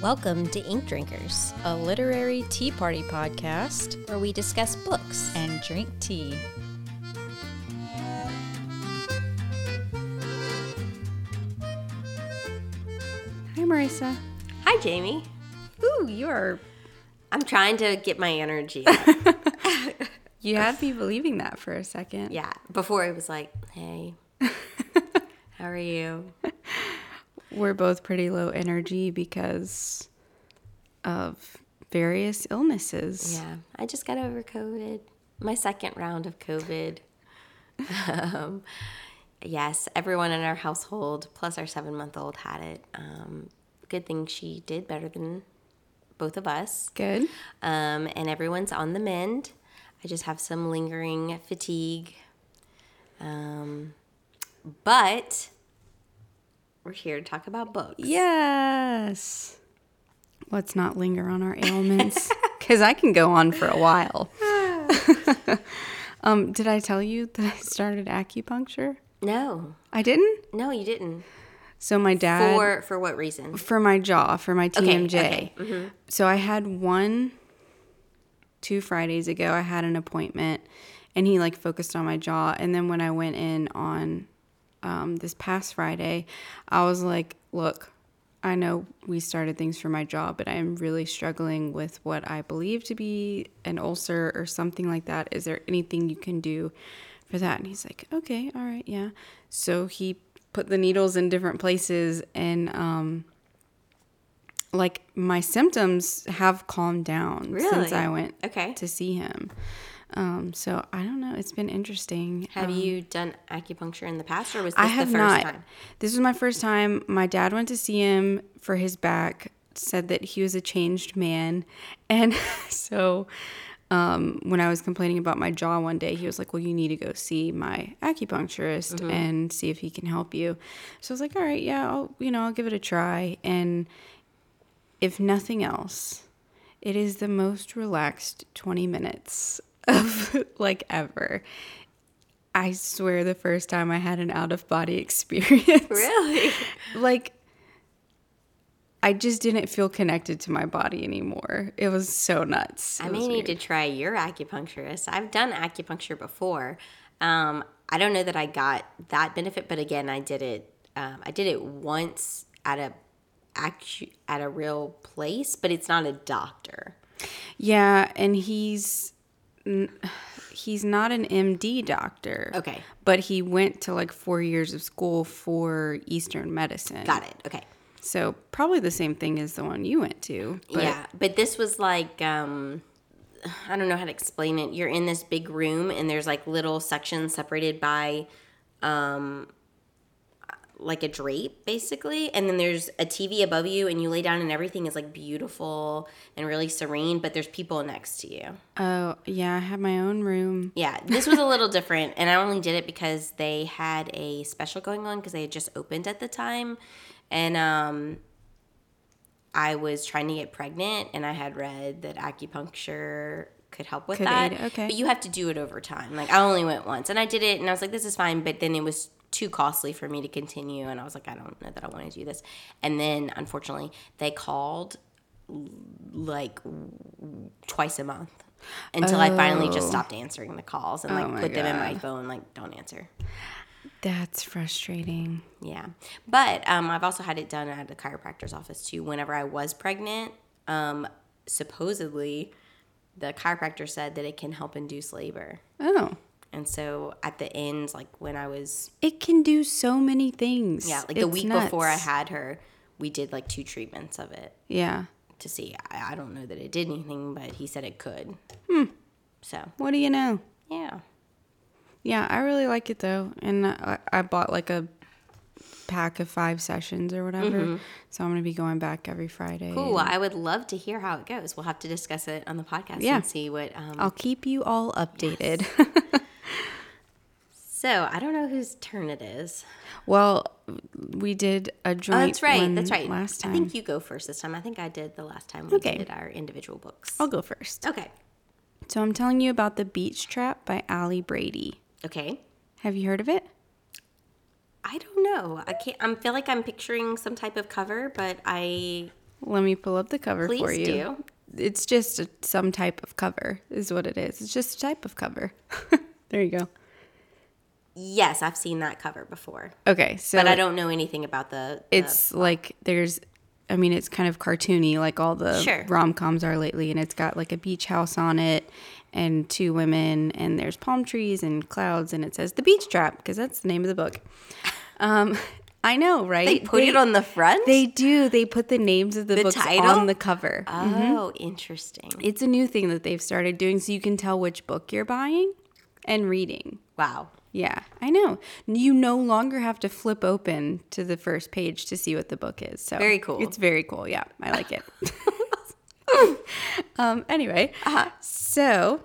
Welcome to Ink Drinkers, a literary tea party podcast where we discuss books. and drink tea. Hi, Marisa. Hi, Jamie. Ooh, you are. I'm trying to get my energy. up. You had me believing that for a second. yeah, before it was like, hey, how are you? We're both pretty low energy because of various illnesses. Yeah, I just got over COVID, my second round of COVID. um, yes, everyone in our household, plus our seven month old, had it. Um, good thing she did better than both of us. Good. Um, and everyone's on the mend. I just have some lingering fatigue. Um, but we're here to talk about books. Yes. Let's not linger on our ailments because I can go on for a while. um, did I tell you that I started acupuncture? No, I didn't. no, you didn't. So my dad For for what reason? for my jaw for my TMJ. okay, Mm-hmm. So I had one two Fridays ago. I had an appointment, and he like focused on my jaw. And then when I went in on um, this past Friday, I was like, "Look, I know we started things for my jaw, but I am really struggling with what I believe to be an ulcer or something like that. Is there anything you can do for that?" And he's like, "Okay, all right, yeah." So he put the needles in different places and um like my symptoms have calmed down since I went Okay. to see him. Um, so I don't know. It's been interesting. Have Um, you done acupuncture in the past, or was this I have the first not. time? This was my first time. My dad went to see him for his back. Said that he was a changed man, and so um, when I was complaining about my jaw one day, he was like, "Well, you need to go see my acupuncturist Mm-hmm. and see if he can help you." So I was like, "All right, yeah, I'll you know I'll give it a try." And if nothing else, it is the most relaxed 20 minutes of like ever. I swear the first time I had an out of body experience. Really? like I just didn't feel connected to my body anymore. It was so nuts. I It was may need weird. to try your acupuncturist. I've done acupuncture before. Um, I don't know that I got that benefit, but again, I did it. Um, I did it once at a actu- at a real place, but it's not a doctor. Yeah, and he's n- he's not an MD doctor. Okay. But he went to like 4 years of school for Eastern medicine. Got it. Okay. So probably the same thing as the one you went to. But yeah, but this was like um I don't know how to explain it. You're in this big room and there's like little sections separated by um like a drape basically and then there's a TV above you and you lay down and everything is like beautiful and really serene but there's people next to you. Oh, yeah, I have my own room. Yeah, this was a little different and I only did it because they had a special going on because they had just opened at the time and um I was trying to get pregnant and I had read that acupuncture could help with Could that. aid, okay. But you have to do it over time. Like I only went once and I did it and I was like this is fine, but then it was too costly for me to continue and I was like I don't know that I want to do this. And then unfortunately, they called like twice a month until I finally just stopped answering the calls and like Oh put them in my phone like don't answer. That's frustrating. Yeah. But um, I've also had it done at the chiropractor's office too. Whenever I was pregnant, um, supposedly the chiropractor said that it can help induce labor. Oh. And so at the end, like when I was, It can do so many things. yeah, like the It's week before I had her, we did like two treatments of it Yeah. to see. I, I don't know that it did anything, but he said it could. Hmm. So, What do you know? yeah. Yeah, I really like it though, and I, I bought like a pack of five sessions or whatever. So I'm gonna be going back every Friday. Mm-hmm. Cool. Well, I would love to hear how it goes. We'll have to discuss it on the podcast Yeah. and see what. Um, I'll keep you all updated. So I don't know whose turn it is. Well, we did a joint. Oh, that's right. one That's right. Last time. I think you go first this time. I think I did the last time we Okay. did our individual books. I'll go first. Okay. So I'm telling you about The Beach Trap by Ali Brady. Okay. Have you heard of it? I don't know. I can't. I feel like I'm picturing some type of cover, but I Let me pull up the cover for Please you. do. It's just a, some type of cover, is what it is. It's just a type of cover. there you go. yes, I've seen that cover before, Okay, so but I don't know anything about the. the- it's like there's I mean it's kind of cartoony like all the Sure. rom-coms are lately and it's got like a beach house on it and two women and there's palm trees and clouds and it says the beach trap because that's the name of the book. Um I know, right? they put it on the front. They do. They put the names of the, The books title? on the cover. oh, interesting. It's a new thing that they've started doing so you can tell which book you're buying and reading. Wow. Yeah, I know. You no longer have to flip open to the first page to see what the book is. So Very cool. It's very cool. Yeah, I like it. um. Anyway, Uh-huh. so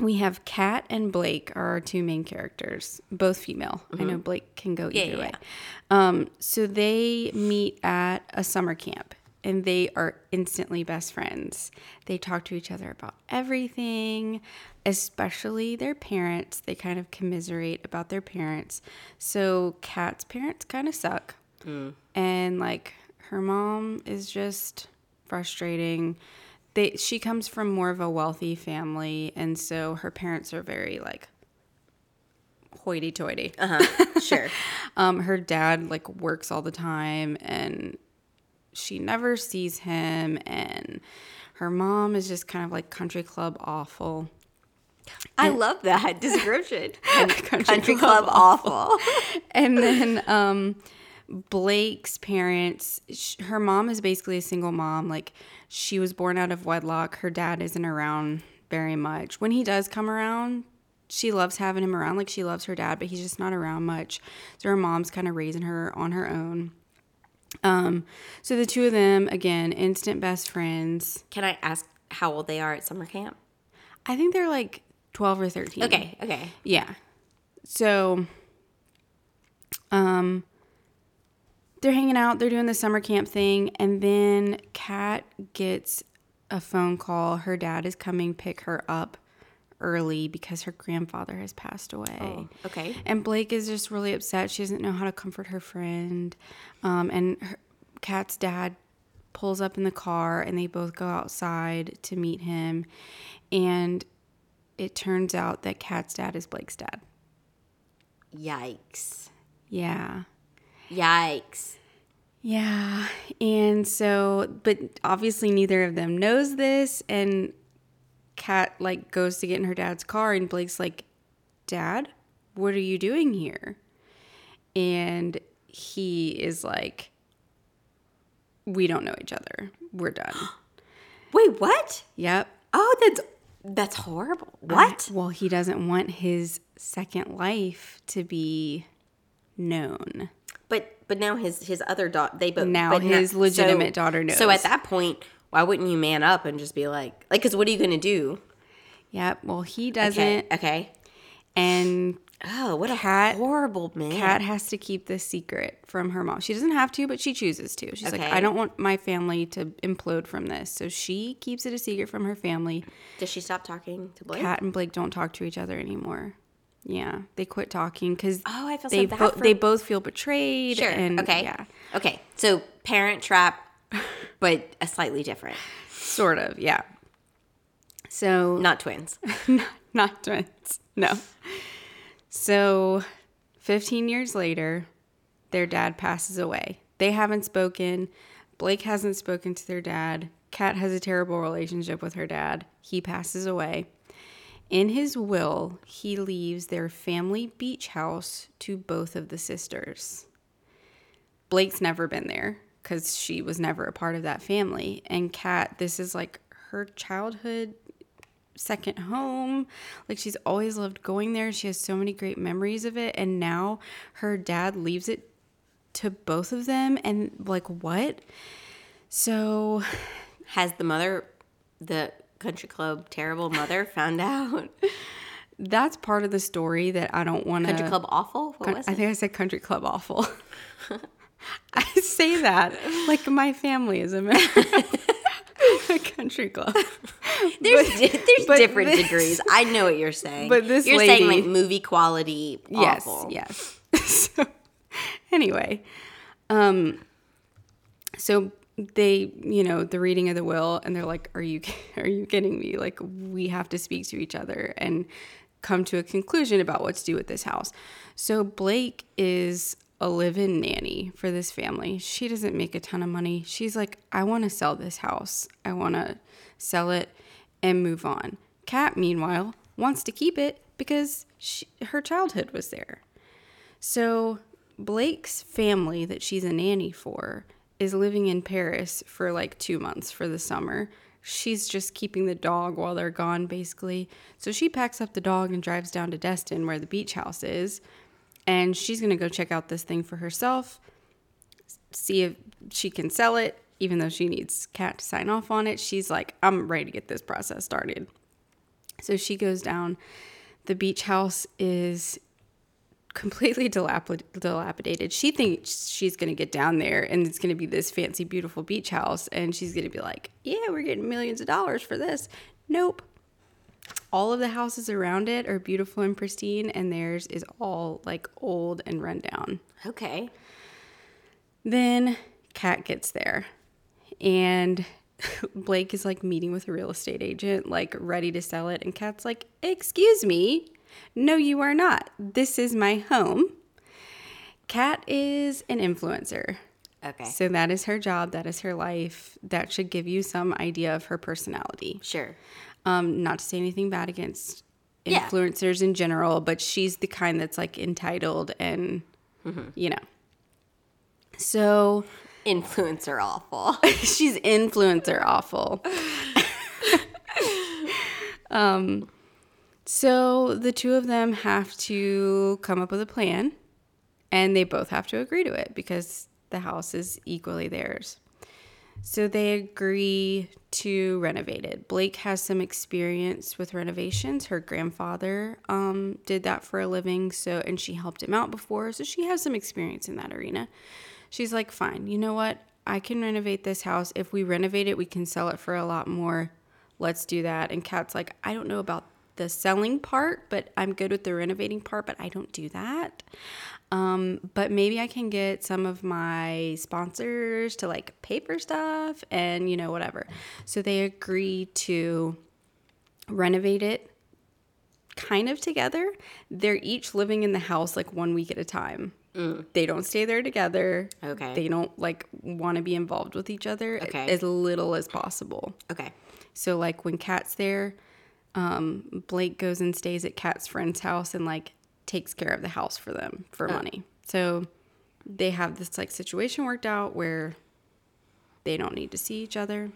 we have Kat and Blake are our two main characters, both female. I know Blake can go either Mm-hmm. yeah, way. Um. So they meet at a summer camp. And they are instantly best friends. They talk to each other about everything, especially their parents. They kind of commiserate about their parents. So Kat's parents kind of suck. And like her mom is just frustrating. They she comes from more of a wealthy family and so her parents are very like hoity-toity. Sure. Um, her dad like works all the time and she never sees him and her mom is just kind of like country club awful. I love that description. Country, Country club awful. and then um Blake's parents, sh- her mom is basically a single mom. Like she was born out of wedlock. Her dad isn't around very much. When he does come around, she loves having him around. Like she loves her dad, but he's just not around much. So her mom's kind of raising her on her own. Um, so the two of them, again, instant best friends. Can I ask how old they are at summer camp? I think they're like 12 or 13. Okay. Okay. Yeah. So um they're hanging out, they're doing the summer camp thing, and then Kat gets a phone call. Her dad is coming pick her up early because her grandfather has passed away. Okay. And Blake is just really upset. She doesn't know how to comfort her friend. Um, and her, Kat's dad pulls up in the car and they both go outside to meet him. And it turns out that Kat's dad is Blake's dad. Yikes. Yeah. Yikes. Yeah. And so, but obviously neither of them knows this. And Kat like goes to get in her dad's car and Blake's like, Dad, what are you doing here? And he is like, We don't know each other. We're done. Wait, what? yep. Oh, that's that's horrible. What? Well, he doesn't want his second life to be known. But now his his other daughter they both Now but his legitimate daughter knows. So at that point, why wouldn't you man up and just be like like because what are you gonna do? Yep. Well, he doesn't. Okay. Okay. And Oh, what a Cat- horrible man. Kat has to keep this secret from her mom. She doesn't have to, but she chooses to. She's like, I don't want my family to implode from this. So she keeps it a secret from her family. Does she stop talking to Blake? Kat and Blake don't talk to each other anymore. Yeah, they quit talking because Oh, I feel so they bad bo- for- they both feel betrayed. Sure. And okay. Yeah, Okay. So parent trap, but a slightly different. sort of. Yeah. So Not twins. not twins. No. So, 15 years later, their dad passes away. They haven't spoken. Blake hasn't spoken to their dad. Kat has a terrible relationship with her dad. He passes away. In his will, he leaves their family beach house to both of the sisters. Blake's never been there because she was never a part of that family. And Kat, this is like her childhood second home. Like she's always loved going there. She has so many great memories of it. And now her dad leaves it to both of them. And like, what? So Has the mother, the country club terrible mother, found out? that's part of the story that I don't want to. Country Club awful? What was I think I said country club awful. I say that like my family is a, country club. There's di- there's but different this- degrees. I know what you're saying. But this you're saying like movie quality awful. Yes, yes. so anyway, um, so they, you know, the reading of the will, and they're like, "Are you, are you kidding me? Like, we have to speak to each other and come to a conclusion about what to do with this house." So Blake is a live-in nanny for this family. She doesn't make a ton of money. She's like, "I want to sell this house. I want to sell it and move on." Kat, meanwhile, wants to keep it because she, her childhood was there. So Blake's family that she's a nanny for is living in Paris for like two months for the summer. She's just keeping the dog while they're gone, basically. So she packs up the dog and drives down to Destin, where the beach house is, and she's gonna go check out this thing for herself, see if she can sell it, even though she needs Kat to sign off on it. She's like, I'm ready to get this process started. So she goes down. The beach house is completely dilapid- dilapidated. She thinks she's going to get down there and it's going to be this fancy, beautiful beach house. And she's going to be like, yeah, we're getting millions of dollars for this. Nope. All of the houses around it are beautiful and pristine, and theirs is all like old and run down. Okay. Then Kat gets there, and Blake is like meeting with a real estate agent, like ready to sell it. And Kat's like, Excuse me. No, you are not. This is my home. Kat is an influencer. Okay. So that is her job. That is her life. That should give you some idea of her personality. Sure. Um, not to say anything bad against Yeah. influencers in general, but she's the kind that's like entitled and, you know. So Influencer awful. she's influencer awful. um, so the two of them have to come up with a plan, and they both have to agree to it because the house is equally theirs. So they agree to renovate it. Blake has some experience with renovations. Her grandfather um, did that for a living, so and she helped him out before, so she has some experience in that arena. She's like, "Fine, you know what? I can renovate this house. If we renovate it, we can sell it for a lot more. Let's do that." And Kat's like, "I don't know about the selling part, but I'm good with the renovating part, but I don't do that." Um, but maybe I can get some of my sponsors to like pay for stuff and you know whatever. So they agree to renovate it kind of together. They're each living in the house like one week at a time. They don't stay there together. Okay. They don't like want to be involved with each other Okay. as little as possible. Okay. So like when Kat's there, um, Blake goes and stays at Kat's friend's house and like takes care of the house for them for money. So they have this like situation worked out where they don't need to see each other.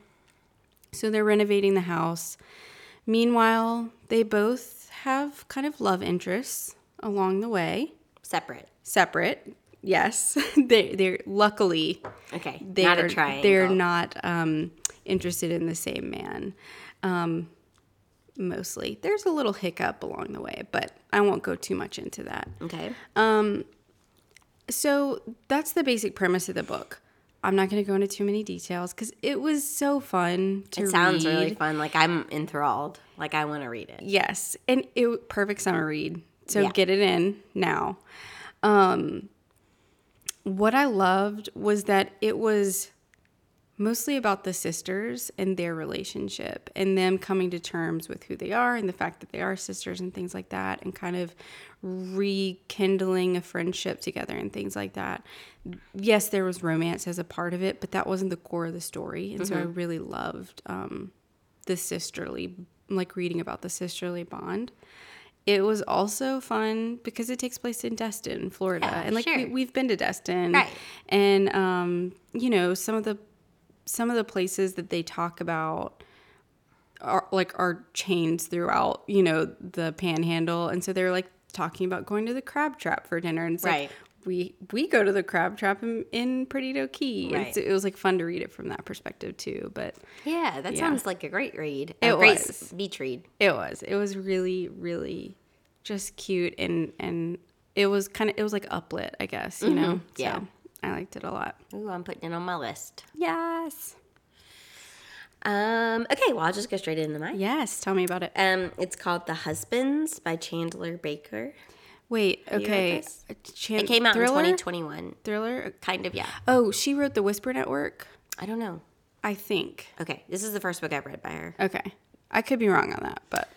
So they're renovating the house. Meanwhile, they both have kind of love interests along the way, Separate. separate. Yes, they they're luckily Okay. they're Not a triangle. they're not um, interested in the same man. Um, mostly, there's a little hiccup along the way, but I won't go too much into that. Okay. Um, so that's the basic premise of the book. I'm not going to go into too many details because it was so fun to It sounds read. really fun. Like I'm enthralled. Like I want to read it. Yes, and it perfect summer read. So Yeah. get it in now. Um, what I loved was that it was mostly about the sisters and their relationship and them coming to terms with who they are and the fact that they are sisters and things like that and kind of rekindling a friendship together and things like that. Yes, there was romance as a part of it, but that wasn't the core of the story. And so I really loved um, the sisterly, like reading about the sisterly bond. It was also fun because it takes place in Destin, Florida, Yeah, and like we, sure. we've been to Destin, Right. And um, you know some of the some of the places that they talk about are like are chains throughout, you know, the Panhandle, and so they're like talking about going to the Crab Trap for dinner, and it's Right. like we we go to the Crab Trap in, in Perdido Key. Right. So it was like fun to read it from that perspective too, but. Yeah, that Yeah. sounds like a great read. It a great was. beach read. It was. It was really, really just cute and and it was kind of it was like uplit, I guess, you know. Mm-hmm. yeah. I liked it a lot. Ooh, I'm putting it on my list. Yes. Um, okay, well, I'll just go straight into mine. Yes, tell me about it. Um, it's called The Husbands by Chandler Baker. Wait, okay. this? Chan- It came out thriller? in 2021. Thriller? Kind of, yeah. Oh, she wrote The Whisper Network? I don't know. I think. Okay, this is the first book I've read by her. Okay. I could be wrong on that, but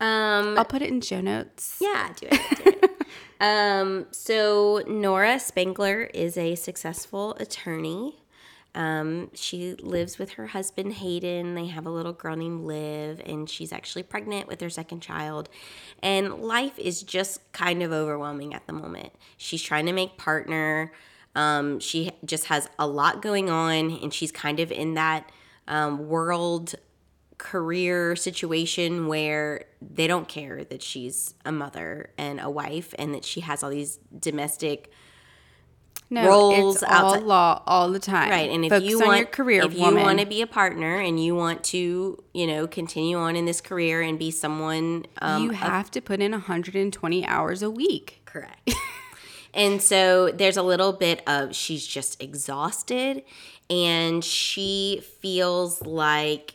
Um, I'll put it in show notes. yeah, do it. Do it. um, so Nora Spangler is a successful attorney. Um, she lives with her husband Hayden. They have a little girl named Liv, and she's actually pregnant with their second child. And life is just kind of overwhelming at the moment. She's trying to make partner. Um, she just has a lot going on, and she's kind of in that um, world career situation where they don't care that she's a mother and a wife and that she has all these domestic No, Roles it's all outside- law all the time. right and if Focus you want your career, if you woman. want to be a partner and you want to you know continue on in this career and be someone um, you have to put in 120 hours a week. Correct. and so there's a little bit of she's just exhausted and she feels like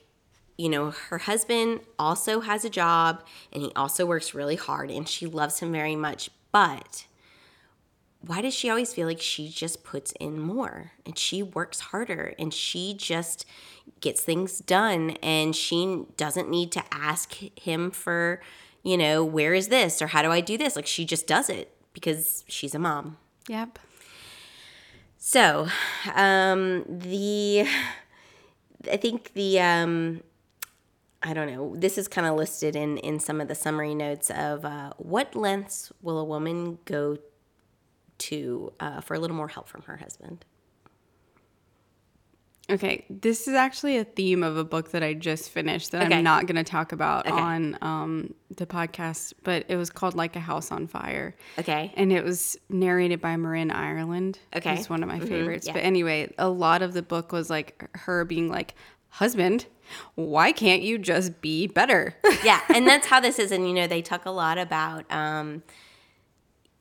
you know her husband also has a job and he also works really hard and she loves him very much but why does she always feel like she just puts in more and she works harder and she just gets things done and she doesn't need to ask him for you know where is this or how do i do this like she just does it because she's a mom Yep. so um the i think the um i don't know this is kind of listed in in some of the summary notes of uh, what lengths will a woman go to uh, for a little more help from her husband Okay, this is actually a theme of a book that I just finished that Okay. I'm not going to talk about Okay. on um, the podcast, but it was called Like a House on Fire. okay And it was narrated by Marin Ireland. Okay. It's one of my favorites. yeah. But anyway, a lot of the book was like her being like, husband, why can't you just be better? yeah and that's how this is and you know they talk a lot about um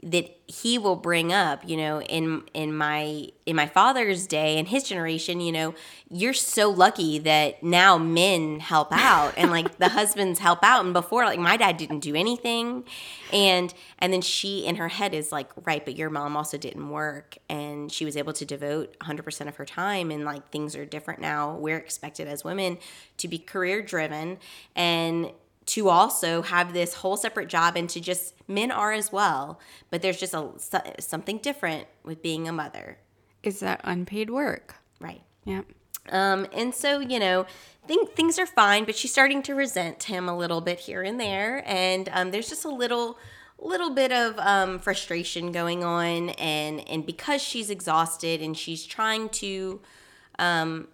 that he will bring up you know in in my in my father's day and his generation you know you're so lucky that now men help out and like the husbands help out. And before like my dad didn't do anything. And and then she in her head is like right but your mom also didn't work. And she was able to devote 100% of her time and like things are different now. We're expected as women to be career driven. And to also have this whole separate job and to just men are as well but there's just a something different with being a mother. Is that unpaid work? right. Yep. um, and so you know think things are fine but she's starting to resent him a little bit here and there. And um, there's just a little little bit of um, frustration going on. And and because she's exhausted and she's trying to um,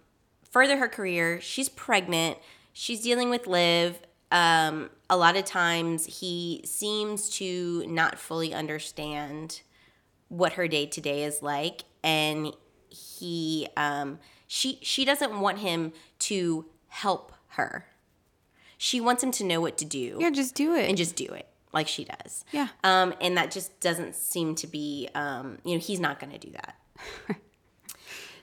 further her career she's pregnant. She's dealing with liv um, a lot of times he seems to not fully understand what her day to day is like and he um she she doesn't want him to help her she wants him to know what to do Yeah, just do it. and just do it like she does Yeah. um and that just doesn't seem to be um you know he's not going to do that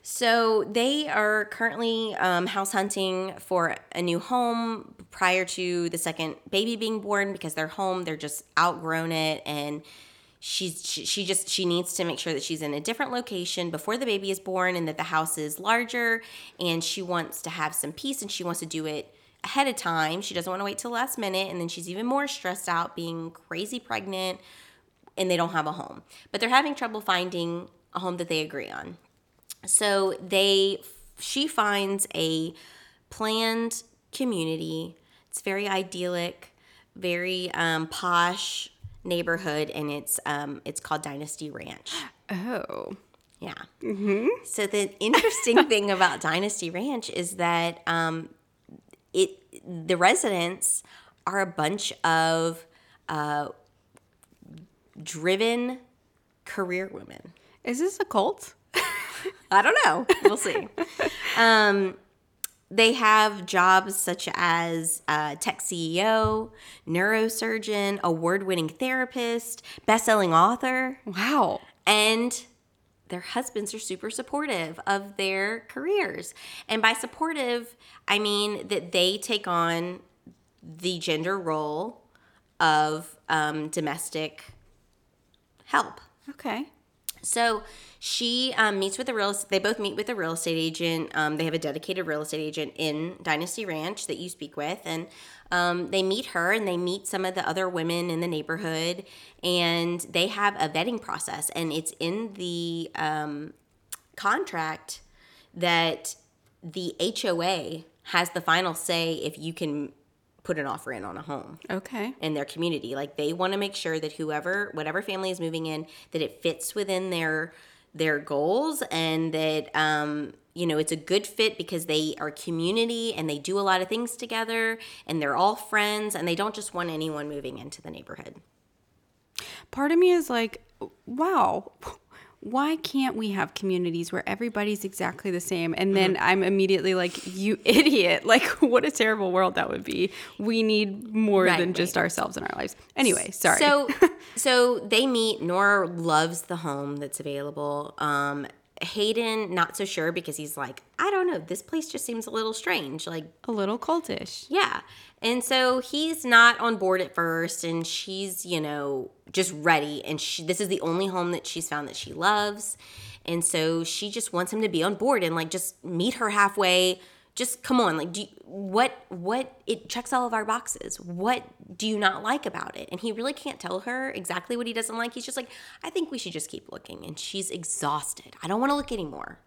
so they are currently um, house hunting for a new home prior to the second baby being born because their home they're just outgrown it and she's she, she just she needs to make sure that she's in a different location before the baby is born and that the house is larger and she wants to have some peace and she wants to do it ahead of time. She doesn't want to wait till last minute and then she's even more stressed out being crazy pregnant and they don't have a home. But they're having trouble finding a home that they agree on so they she finds a planned community. It's very idyllic very um, posh neighborhood and it's um, it's called dynasty ranch. Oh. yeah. Mhm so the interesting thing about dynasty ranch is that um, it the residents are a bunch of uh, driven career women. Is this a cult? I don't know. We'll see. um, they have jobs such as uh, tech CEO, neurosurgeon, award winning therapist, best selling author, Wow. and their husbands are super supportive of their careers. And by supportive, I mean that they take on the gender role of um, domestic help. Okay. So she um, meets with a real. They both meet with a real estate agent. Um, they have a dedicated real estate agent in Dynasty Ranch that you speak with, and um, they meet her and they meet some of the other women in the neighborhood, and they have a vetting process, and it's in the um, contract that the HOA has the final say if you can put an offer in on a home Okay. in their community. Like they want to make sure that whoever, whatever family is moving in, that it fits within their their goals and that um, you know it's a good fit because they are community and they do a lot of things together and they're all friends and they don't just want anyone moving into the neighborhood. Part of me is like, wow. Why can't we have communities where everybody's exactly the same? And then I'm immediately like, you idiot. Like, what a terrible world that would be. We need more Right, than just ourselves in our lives. Anyway, sorry. So so they meet. Nora loves the home that's available. Um, Hayden not so sure because he's like, I don't know, this place just seems a little strange. Like a little cultish. Yeah. And so he's not on board at first, and she's, you know, just ready. And she, this is the only home that she's found that she loves. And so she just wants him to be on board and like just meet her halfway. Just come on, like, do you, what, what, it checks all of our boxes. What do you not like about it? And he really can't tell her exactly what he doesn't like. He's just like, I think we should just keep looking. And she's exhausted. I don't want to look anymore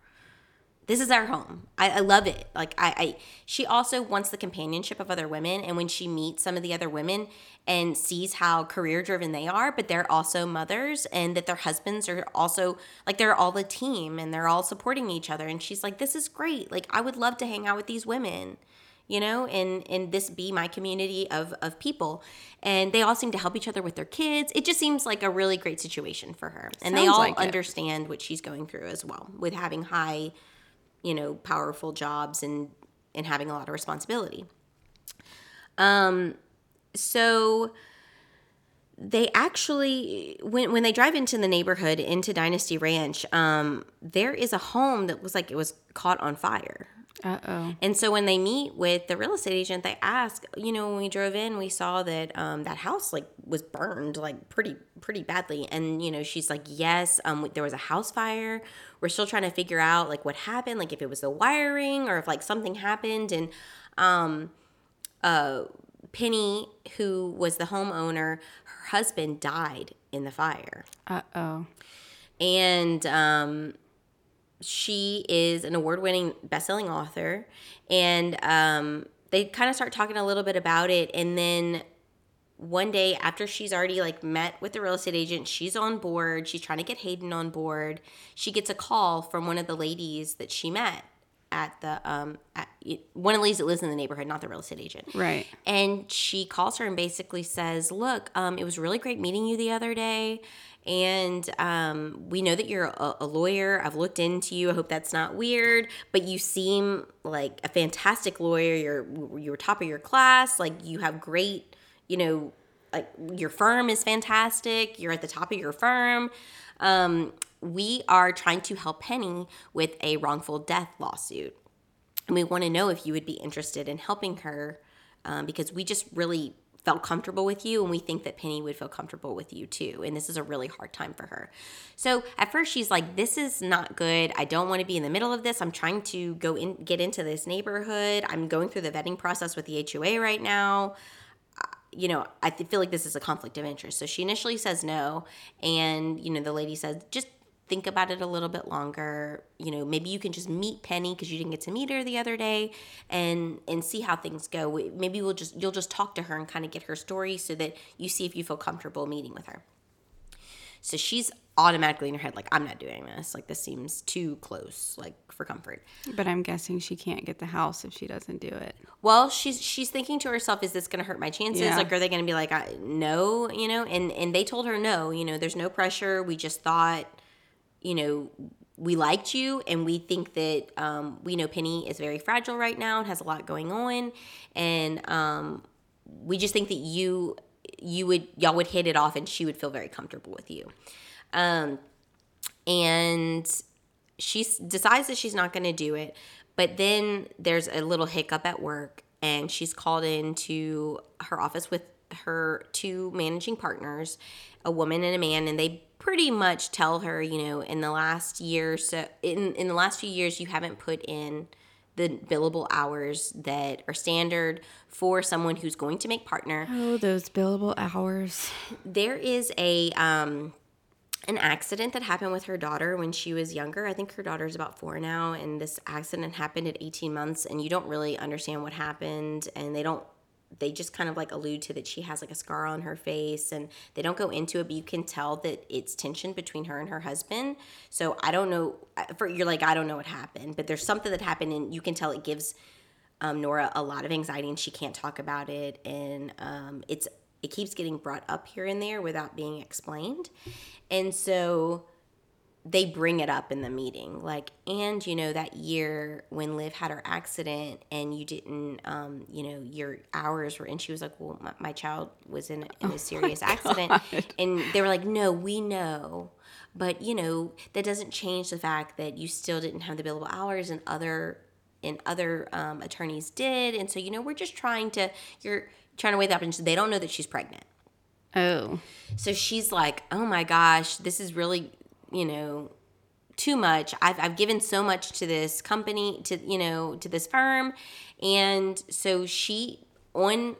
this is our home. I, I love it. Like I, I, she also wants the companionship of other women, and when she meets some of the other women and sees how career driven they are, but they're also mothers, and that their husbands are also like they're all a team and they're all supporting each other, and she's like, this is great. Like I would love to hang out with these women. You know, and and this be my community of of people, and they all seem to help each other with their kids. It just seems like a really great situation for her, and they all like understand what she's going through as well with having high you know powerful jobs and and having a lot of responsibility um so they actually when when they drive into the neighborhood into dynasty ranch um there is a home that was like it was caught on fire Uh oh. and so when they meet with the real estate agent, they ask, you know, when we drove in, we saw that um, that house like was burned like pretty pretty badly. And you know, she's like, yes, um, there was a house fire. We're still trying to figure out like what happened, like if it was the wiring or if like something happened. And um, uh, Penny, who was the homeowner, her husband died in the fire Uh oh. and um, she is an award-winning best-selling author and um, they kind of start talking a little bit about it and then one day after she's already like met with the real estate agent she's on board she's trying to get hayden on board she gets a call from one of the ladies that she met at the um at, one of the ladies that lives in the neighborhood not the real estate agent Right. and she calls her and basically says, Look, um, it was really great meeting you the other day. And um, we know that you're a, a lawyer. I've looked into you. I hope that's not weird. But you seem like a fantastic lawyer. You're you're top of your class. Like you have great, you know, like your firm is fantastic. You're at the top of your firm. Um, we are trying to help Penny with a wrongful death lawsuit. And we want to know if you would be interested in helping her um, because we just really felt comfortable with you and we think that penny would feel comfortable with you too and this is a really hard time for her. So at first she's like this is not good. I don't want to be in the middle of this. I'm trying to go in get into this neighborhood. I'm going through the vetting process with the hoa right now you know, I feel like this is a conflict of interest. So she initially says no. And, you know, the lady says, just think about it a little bit longer. You know, maybe you can just meet Penny because you didn't get to meet her the other day and and see how things go. Maybe we'll just you'll just talk to her and kind of get her story so that you see if you feel comfortable meeting with her. So she's automatically in her head like I'm not doing this. Like this seems too close like for comfort. But I'm guessing she can't get the house if she doesn't do it. Well, she's she's thinking to herself, is this going to hurt my chances? Yeah. Like, are they going to be like, I, no, you know? And and they told her no. You know, there's no pressure. We just thought, you know, we liked you and we think that um, we know Penny is very fragile right now and has a lot going on. And um, we just think that you you would y'all would hit it off and she would feel very comfortable with you. Um, and she decides that she's not going to do it. But then there's a little hiccup at work, and she's called into her office with her two managing partners, a woman and a man, and they pretty much tell her, you know, in the last year, so in in the last few years, you haven't put in the billable hours that are standard for someone who's going to make partner Oh, those billable hours. there is a um an accident that happened with her daughter when she was younger. I think her daughter's about four now, and this accident happened at 18 months, and you don't really understand what happened, and they don't. They just kind of like allude to that she has like a scar on her face, and they don't go into it, but you can tell that it's tension between her and her husband. So I don't know. For you're like I don't know what happened, but there's something that happened, and you can tell it gives um, Nora a lot of anxiety and she can't talk about it and um, it's it keeps getting brought up here and there without being explained and so they bring it up in the meeting. Like and you know that year when liv had her accident and you didn't um, you know your hours were and she was like well my, my child was in, in a serious accident. And they were like no we know. But you know that doesn't change the fact that you still didn't have the billable hours and other and other um, attorneys did. And so you know we're just trying to you're trying to weigh that up and they don't know that she's pregnant. Oh. so she's like, oh my gosh, this is really, you know, too much. I've, I've given so much to this company, to, you know, to this firm. And so she, on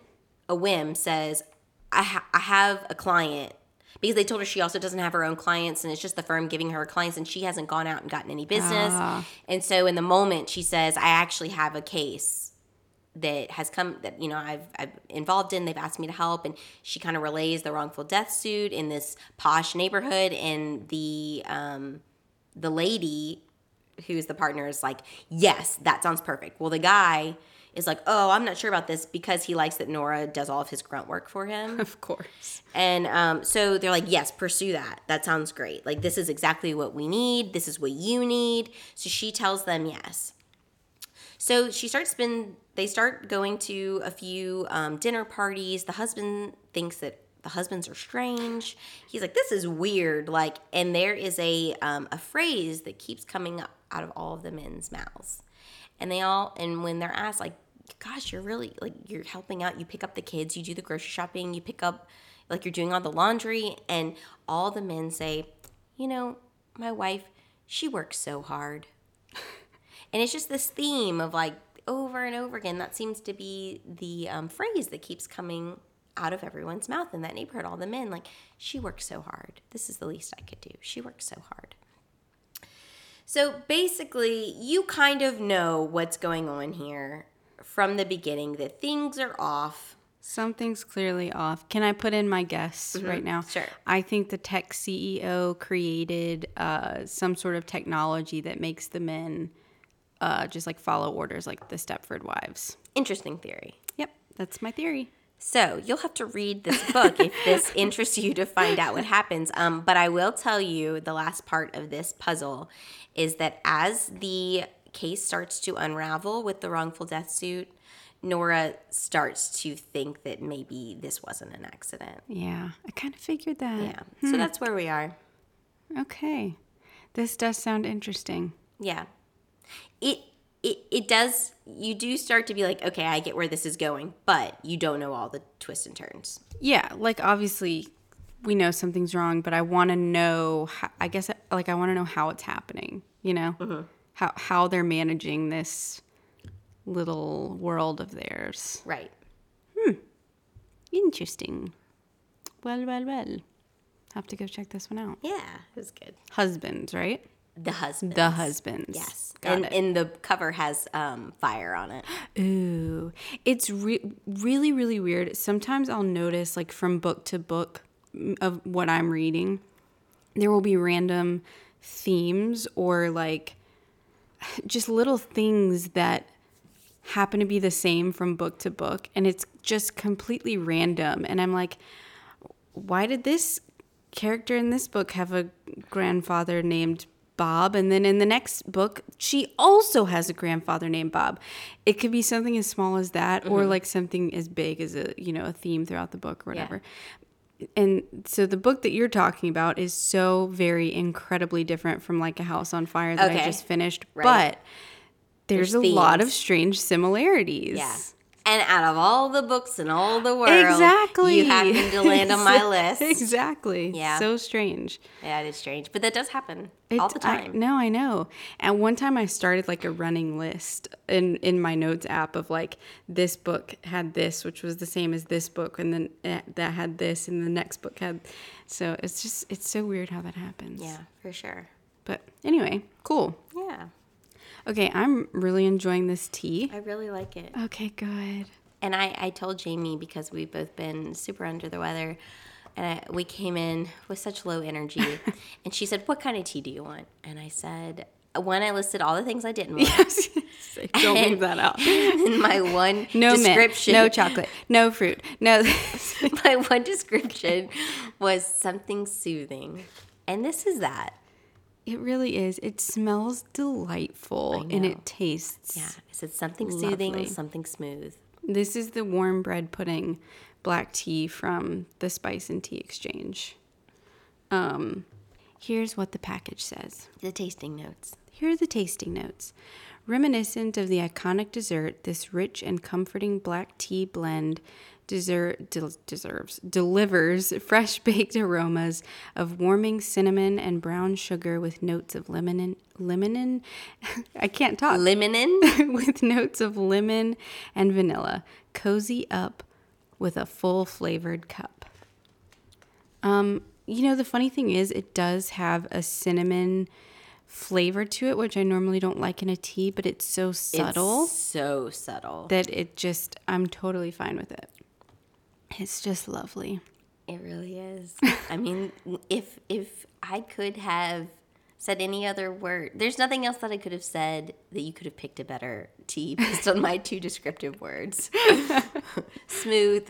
a whim, says, I, ha- I have a client because they told her she also doesn't have her own clients and it's just the firm giving her clients and she hasn't gone out and gotten any business. Ah. And so in the moment she says, I actually have a case that has come that you know I've I've involved in. They've asked me to help, and she kind of relays the wrongful death suit in this posh neighborhood, and the um, the lady who's the partner is like, yes, that sounds perfect. Well, the guy is like, oh, I'm not sure about this because he likes that Nora does all of his grunt work for him. Of course. And um, so they're like, yes, pursue that. That sounds great. Like, this is exactly what we need. This is what you need. So she tells them yes. So she starts spend. They start going to a few um, dinner parties. The husband thinks that the husbands are strange. He's like, "This is weird." Like, and there is a um, a phrase that keeps coming up out of all of the men's mouths, and they all and when they're asked, like, "Gosh, you're really like you're helping out. You pick up the kids. You do the grocery shopping. You pick up like you're doing all the laundry," and all the men say, "You know, my wife, she works so hard." And it's just this theme of like over and over again. That seems to be the um, phrase that keeps coming out of everyone's mouth in that neighborhood. All the men, like, she works so hard. This is the least I could do. She works so hard. So basically, you kind of know what's going on here from the beginning that things are off. Something's clearly off. Can I put in my guess right now? Sure. I think the tech CEO created uh, some sort of technology that makes the men uh, just like follow orders like the Stepford wives. Interesting theory. Yep, that's my theory. So you'll have to read this book if this interests you to find out what happens. Um, but I will tell you the last part of this puzzle is that as the case starts to unravel with the wrongful death suit, Nora starts to think that maybe this wasn't an accident. Yeah, I kind of figured that. Yeah. So that's where we are. Okay. This does sound interesting. Yeah. It it it does you do start to be like, okay, I get where this is going, but you don't know all the twists and turns. Yeah, like obviously we know something's wrong, but I want to know. How, I guess like I want to know how it's happening. You know, how how they're managing this little world of theirs. Right. Hmm. Interesting. Well, well, well. Have to go check this one out. Yeah, it was good. Husbands, right? The husband. The husbands. Yes. Got and, it. and the cover has um, fire on it. Ooh, it's re- really, really weird. Sometimes I'll notice, like from book to book mm, of what I'm reading, there will be random themes or like just little things that happen to be the same from book to book. And it's just completely random. And I'm like, why did this character in this book have a grandfather named Bob. And then in the next book, she also has a grandfather named Bob. It could be something as small as that, or mm-hmm. like something as big as a you know a theme throughout the book or whatever. And so the book that you're talking about is so very incredibly different from like a house on fire that I just finished, Right. but there's, There's a lot of strange similarities. Yeah. And out of all the books in all the world, Exactly. you happen to land on my list. Exactly. Yeah. So strange. Yeah, it is strange, but that does happen all It- the I- time. no, I know. And one time I started like a running list in in my notes app of like this book had this, which was the same as this book, and then eh, that had this, and the next book had. So it's just it's so weird how that happens. yeah, for sure. But anyway, cool. Yeah, Okay, I'm really enjoying this tea. I really like it. Okay, good. And I, I told Jamie because we've both been super under the weather, and I, we came in with such low energy, and she said, "What kind of tea do you want?" And I said, "One, I listed all the things I didn't want." Yes. Don't leave that out. in my one No mint, description, no chocolate, no fruit, no. my one description was something soothing, and this is that. It really is. It smells delightful and it tastes. Yeah, I said something soothing, Lovely. something smooth. This is the warm bread pudding black tea from the Spice and Tea Exchange. Um, here's what the package says. The tasting notes. Here are the tasting notes. Reminiscent of the iconic dessert, this rich and comforting black tea blend dessert, del- deserves delivers fresh baked aromas of warming cinnamon and brown sugar with notes of lemon and lemon. I can't talk. Lemon with notes of lemon and vanilla. Cozy up with a full flavored cup. Um, you know, the funny thing is, it does have a cinnamon flavor to it, which I normally don't like in a tea, but it's so subtle It's so subtle. that it just, I'm totally fine with it. It's just lovely. It really is. I mean, if if I could have said any other word, there's nothing else that I could have said that you could have picked a better tea based on my two descriptive words. Smooth.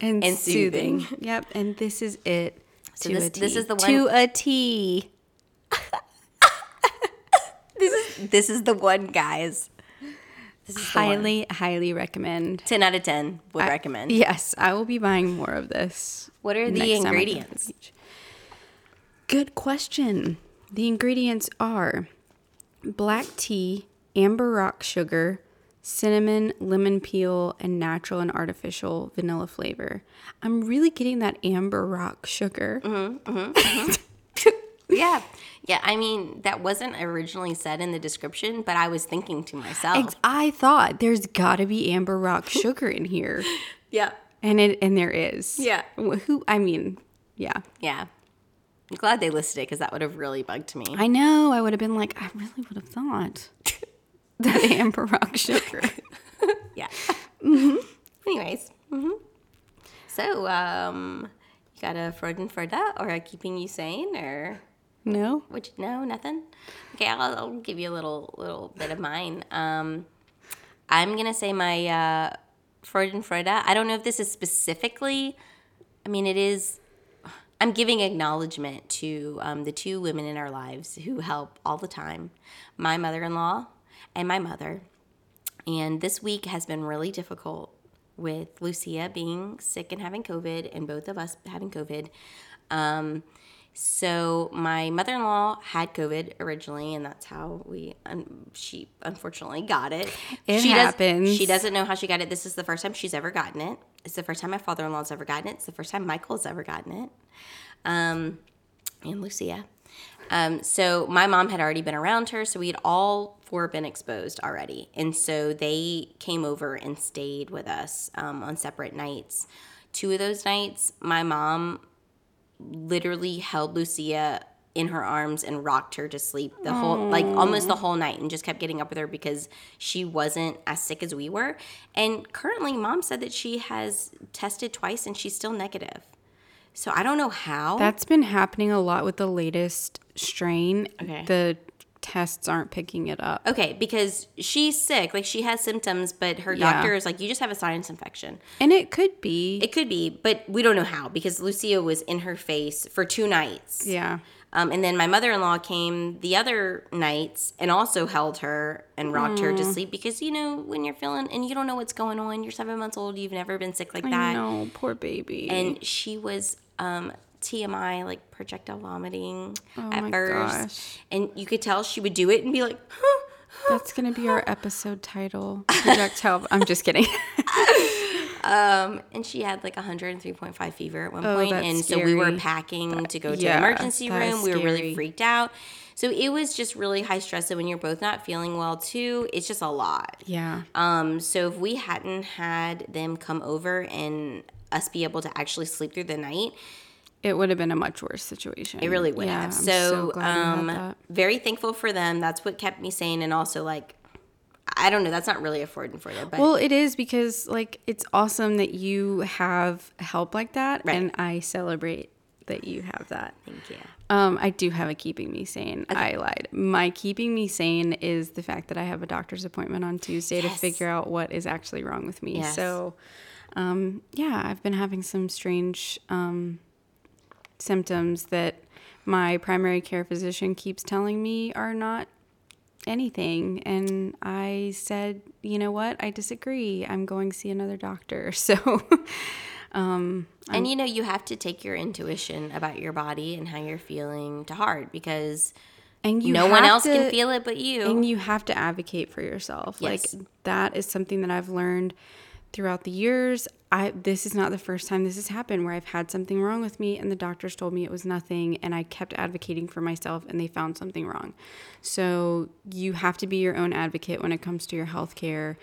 And, And soothing. soothing. Yep, and this is it. So to this- this is the To one- a tea. This is this is the one, guys. This is the one. Highly, highly recommend. ten out of ten would I- recommend. Yes, I will be buying more of this. What are the next time I go to ingredients? Good question. The ingredients are black tea, amber rock sugar, cinnamon, lemon peel, and natural and artificial vanilla flavor. I'm really getting that amber rock sugar. Mm-hmm. Yeah, yeah. I mean, that wasn't originally said in the description, but I was thinking to myself. Ex- I thought there's got to be amber rock sugar in here, yeah, and it and there is. Yeah. Who? I mean, yeah. yeah. I'm glad they listed it because that would have really bugged me. I know. I would have been like, I really would have thought that amber rock sugar. Yeah. Mm-hmm. Anyways. hmm So, um, you got a Freudenfreude or a keeping you sane or No. which no nothing? Okay, I'll, I'll give you a little little bit of mine. Um, I'm gonna say my uh, Freudenfreude. I don't know if this is specifically. I mean, it is. I'm giving acknowledgement to um, the two women in our lives who help all the time my mother in law and my mother. And this week has been really difficult with Lucia being sick and having COVID, and both of us having COVID. Um, so my mother-in-law had COVID originally, and that's how we she unfortunately got it. It she happens. Does, she doesn't know how she got it. This is the first time she's ever gotten it. It's the first time my father-in-law's ever gotten it. It's the first time Michael's ever gotten it. Um, and Lucia. Um, so my mom had already been around her, so we had all four been exposed already, and so they came over and stayed with us um, on separate nights. Two of those nights, my mom literally held Lucia in her arms and rocked her to sleep the whole like almost the whole night and just kept getting up with her because she wasn't as sick as we were. And currently mom said that she has tested twice and she's still negative. So I don't know how. That's been happening a lot with the latest strain. Okay. The tests aren't picking it up. Okay, because she's sick, like she has symptoms, but her Yeah. doctor is like, you just have a sinus infection. And it could be. It could be, but we don't know how because Lucia was in her face for two nights. yeah. Um, and then my mother in law came the other nights and also held her and rocked her to sleep because, you know, when you're feeling and you don't know what's going on, you're seven months old, you've never been sick like that. know, poor baby. And she was um, TMI, like projectile vomiting at Oh my first. gosh. And you could tell she would do it and be like, huh. That's gonna be our episode title. Projectile. I'm just kidding. Um, and she had like 103.5 fever at one Oh, point, and so we were scary. packing to go to yeah, the emergency room. We were really freaked out. So it was just really high stress. So when you're both not feeling well too, it's just a lot. yeah. Um, so if we hadn't had them come over and us be able to actually sleep through the night, It would have been a much worse situation. it really would yeah, have. So, glad um, very thankful for them. That's what kept me sane, and also like, I don't know. That's not really a affording for you, but Well, it is because like it's awesome that you have help like that, Right. and I celebrate that you have that. thank you. Um, I do have a keeping me sane. I lied. My keeping me sane is the fact that I have a doctor's appointment on Tuesday to figure out what is actually wrong with me. Yes. So, um, yeah, I've been having some strange um, symptoms that my primary care physician keeps telling me are not anything. And I said, you know what? I disagree. I'm going to see another doctor. So, um, And you know, you have to take your intuition about your body and how you're feeling to heart because and you no one else can feel it but you. And you have to advocate for yourself. Yes. Like that is something that I've learned throughout the years. I this is not the first time this has happened where I've had something wrong with me and the doctors told me it was nothing and I kept advocating for myself and they found something wrong. So you have to be your own advocate when it comes to your health care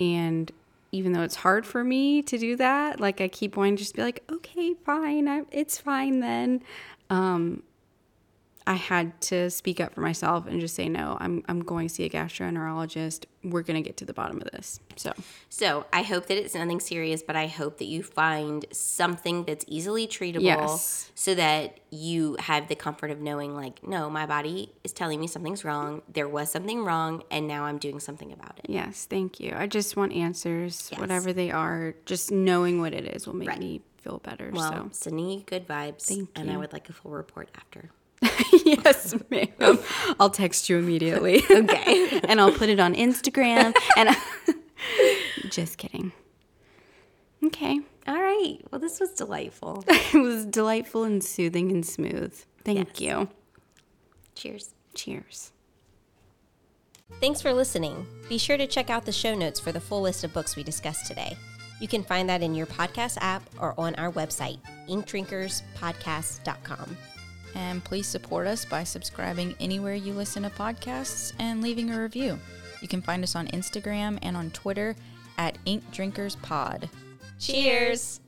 and even though it's hard for me to do that, like I keep wanting to just be like, okay, fine, I, it's fine then. Um, I had to speak up for myself and just say no. I'm I'm going to see a gastroenterologist. We're gonna get to the bottom of this. So so I hope that it's nothing serious, but I hope that you find something that's easily treatable Yes. so that you have the comfort of knowing, like, no, my body is telling me something's wrong. There was something wrong, and now I'm doing something about it. yes, thank you. I just want answers, Yes. whatever they are. Just knowing what it is will make Right. me feel better. Well, sending you good vibes, Thank and I would like a full report after. yes, ma'am. I'll text you immediately. Okay. and I'll put it on Instagram. and just kidding. Okay. All right. Well, this was delightful. It was delightful and soothing and smooth. Thank Yes. you. Cheers. Cheers. Thanks for listening. Be sure to check out the show notes for the full list of books we discussed today. You can find that in your podcast app or on our website, inkdrinkerspodcast.com. And please support us by subscribing anywhere you listen to podcasts and leaving a review. You can find us on Instagram and on Twitter at Ink Drinkers Pod. Cheers!